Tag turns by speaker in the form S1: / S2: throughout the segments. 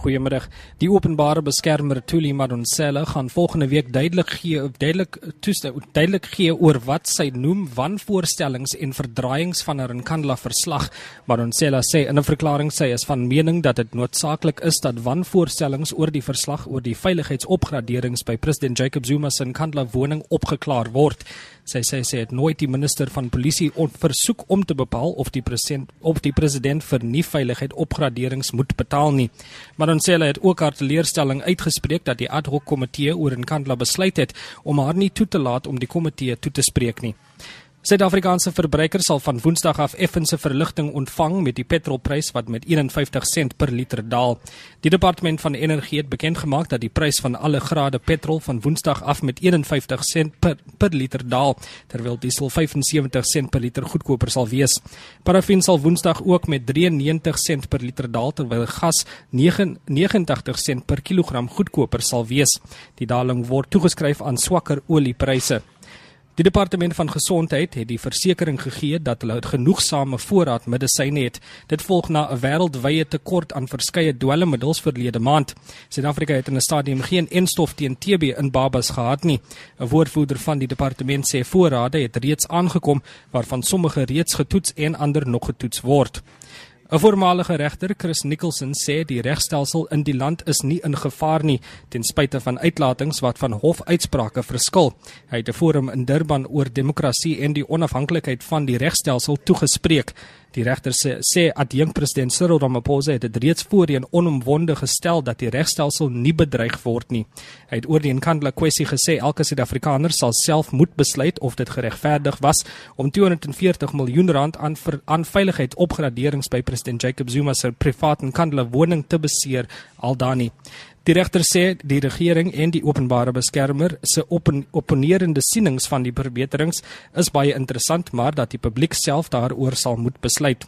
S1: Goeiemiddag. Die openbare beskermer Thuli Madonsela gaan volgende week duidelik gee duidelik duidelik gee oor wat sy noem wanvoorstellings en verdraaiings van haar Nkandla verslag. Madonsela sê in 'n verklaring sy is van mening dat dit noodsaaklik is dat wanvoorstellings oor die verslag oor die veiligheidsopgraderings by president Jacob Zuma se Nkandla woning opgeklaar word. Sy sê sy het nooit die minister van polisie versoek om te bepaal of die president of die president vir nie veiligheid opgraderings moet betaal nie. Maar sê hulle het ook haar teleurstelling uitgespreek dat die ad hoc komitee oor in Kandla besluit het om haar nie toe te laat om die komitee toe te spreek nie. Suid-Afrikaanse verbruikers sal van Woensdag af effense verligting ontvang met die petrolprys wat met 51 sent per liter daal. Die departement van energie het bekend gemaak dat die prys van alle grade petrol van Woensdag af met 51 sent per, per liter daal, terwyl diesel 75 sent per liter goedkoper sal wees. Parafin sal Woensdag ook met 93 sent per liter daal terwyl gas 89 sent per kilogram goedkoper sal wees. Die daling word toegeskryf aan swakker oliepryse. Die departement van gesondheid het die versekering gegee dat hulle genoegsame voorraad medisyne het. Dit volg na 'n wêreldwye tekort aan verskeie dwelmmiddels verlede maand. Suid-Afrika het in 'n stadium geen enstof teen TB in babas gehad nie. 'n Woordvoerder van die departement sê voorrade het reeds aangekom waarvan sommige reeds getoets en ander nog getoets word. 'n Voormalige regter, Chris Nicholson, sê die regstelsel in die land is nie in gevaar nie ten spyte van uitlatings wat van hofuitsprake verskil. Hy het 'n forum in Durban oor demokrasie en die onafhanklikheid van die regstelsel toegespreek. Die regter sê, sê adjunk president Cyril Ramaphosa het dit reeds voorheen onomwonde gestel dat die regstelsel nie bedreig word nie. Hy het oor die inkandla kwessie gesê elke Suid-Afrikaner sal self moet besluit of dit geregverdig was om 240 miljoen rand aan vir aan veiligheid opgraderings by president Jacob Zuma se privaat inkandla woning te beseer al dan nie. Die regter sê die regering en die openbare beskermer se opon opponerende sienings van die verbeterings is baie interessant, maar dat die publiek self daaroor sal moet besluit.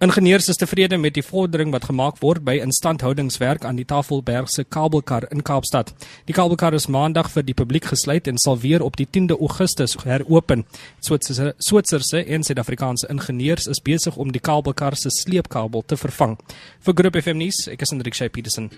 S1: Ingenieurs is tevrede met die vordering wat gemaak word by instandhoudingswerk aan die Tafelbergse kabelkar in Kaapstad. Die kabelkar is maandag vir die publiek gesluit en sal weer op die 10de Augustus heropen. Switserse Switserse en Suid-Afrikaanse ingenieurs is besig om die kabelkar se sleepkabel te vervang. Vir Groep FM nuus, ek is Hendrik Shay Petersen.